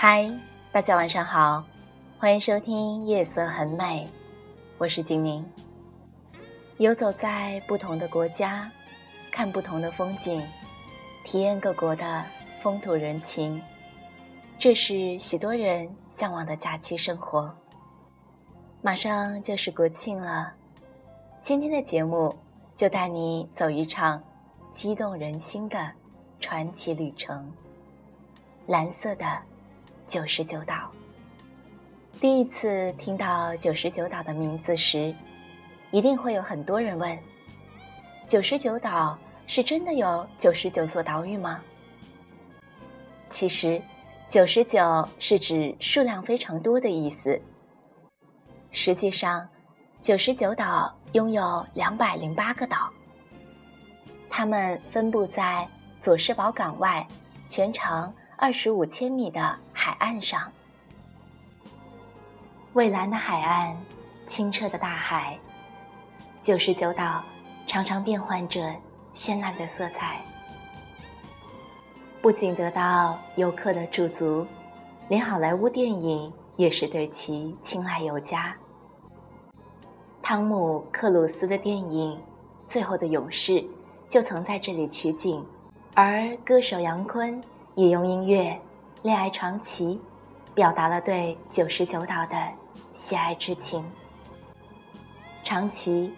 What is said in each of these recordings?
嗨，大家晚上好，欢迎收听《夜色很美》，我是景宁。游走在不同的国家，看不同的风景，体验各国的风土人情，这是许多人向往的假期生活。马上就是国庆了，今天的节目就带你走一场激动人心的传奇旅程——蓝色的。九十九岛。第一次听到九十九岛的名字时，一定会有很多人问：九十九岛是真的有九十九座岛屿吗？其实，九十九是指数量非常多的意思。实际上，九十九岛拥有两百零八个岛，它们分布在佐世保港外，全长。二十五千米的海岸上，蔚蓝的海岸，清澈的大海，九十九岛常常变换着绚烂的色彩，不仅得到游客的驻足，连好莱坞电影也是对其青睐有加。汤姆·克鲁斯的电影《最后的勇士》就曾在这里取景，而歌手杨坤。也用音乐《恋爱传奇》表达了对九十九岛的喜爱之情。长崎，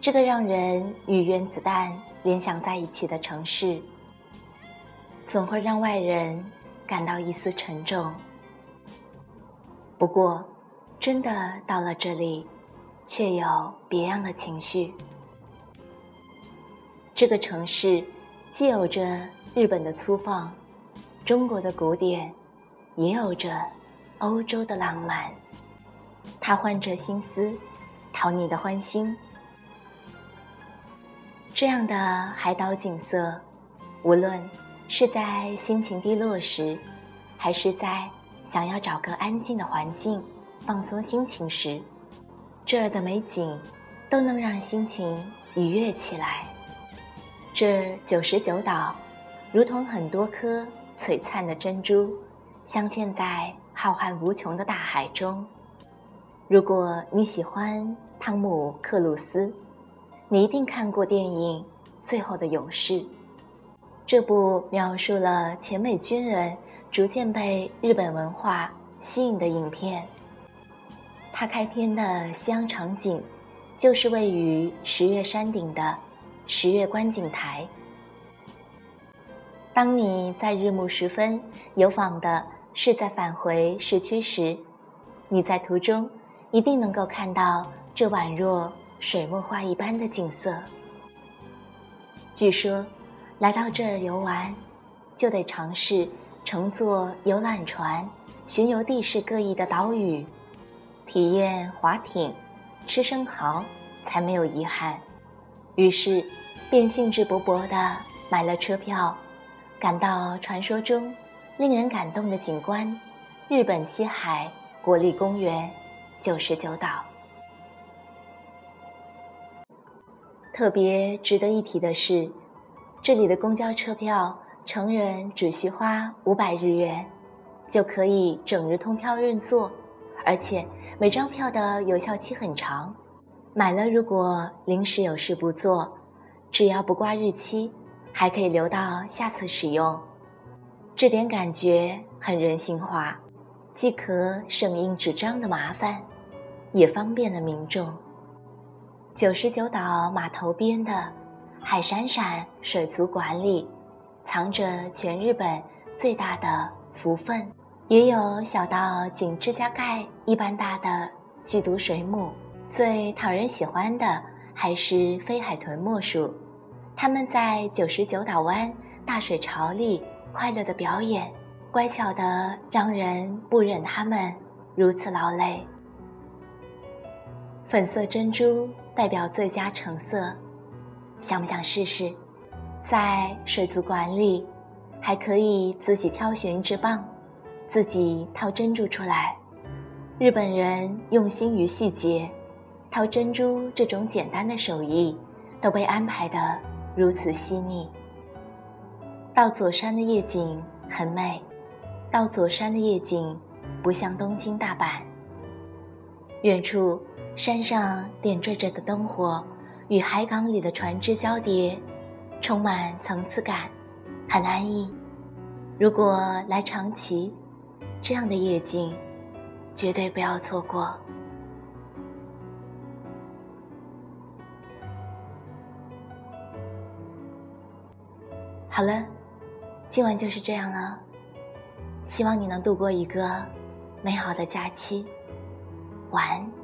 这个让人与原子弹联想在一起的城市，总会让外人感到一丝沉重。不过，真的到了这里，却有别样的情绪。这个城市既有着日本的粗放。中国的古典，也有着欧洲的浪漫。它换着心思，讨你的欢心。这样的海岛景色，无论是在心情低落时，还是在想要找个安静的环境放松心情时，这儿的美景都能让心情愉悦起来。这九十九岛，如同很多颗。璀璨的珍珠，镶嵌在浩瀚无穷的大海中。如果你喜欢汤姆·克鲁斯，你一定看过电影《最后的勇士》。这部描述了前美军人逐渐被日本文化吸引的影片。它开篇的西洋场景，就是位于十月山顶的十月观景台。当你在日暮时分游访的是在返回市区时，你在途中一定能够看到这宛若水墨画一般的景色。据说，来到这儿游玩，就得尝试乘坐游览船巡游地势各异的岛屿，体验划艇、吃生蚝，才没有遗憾。于是，便兴致勃勃地买了车票。赶到传说中令人感动的景观——日本西海国立公园九十九岛。特别值得一提的是，这里的公交车票成人只需花五百日元，就可以整日通票认坐，而且每张票的有效期很长。买了如果临时有事不做，只要不挂日期。还可以留到下次使用，这点感觉很人性化，既可省印纸张的麻烦，也方便了民众。九十九岛码头边的海闪闪水族馆里，藏着全日本最大的蝠粪，也有小到仅指甲盖一般大的剧毒水母。最讨人喜欢的还是飞海豚莫属。他们在九十九岛湾大水潮里快乐的表演，乖巧的让人不忍他们如此劳累。粉色珍珠代表最佳成色，想不想试试？在水族馆里，还可以自己挑选一只蚌，自己掏珍珠出来。日本人用心于细节，掏珍珠这种简单的手艺都被安排的。如此细腻。到佐山的夜景很美，到佐山的夜景不像东京大阪。远处山上点缀着的灯火与海港里的船只交叠，充满层次感，很安逸。如果来长崎，这样的夜景绝对不要错过。好了，今晚就是这样了。希望你能度过一个美好的假期。晚安。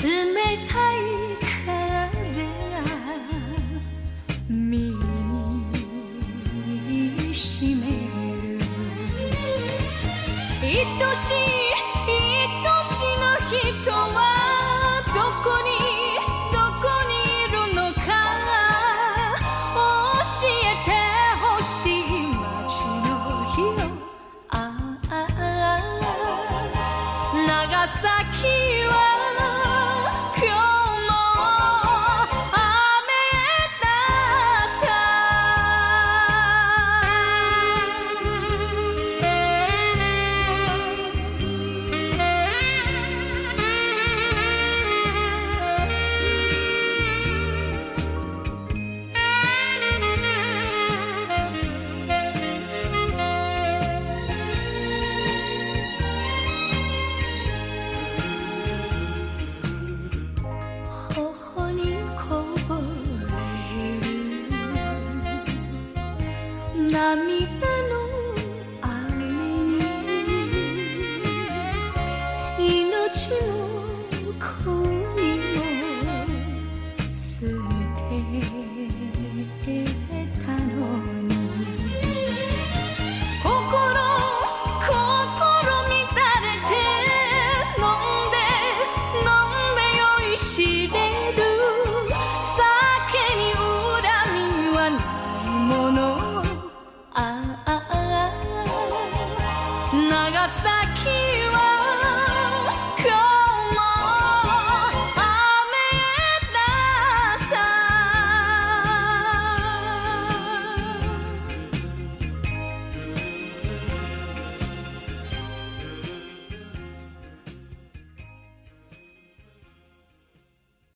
冷たい風が身にしめる。愛しい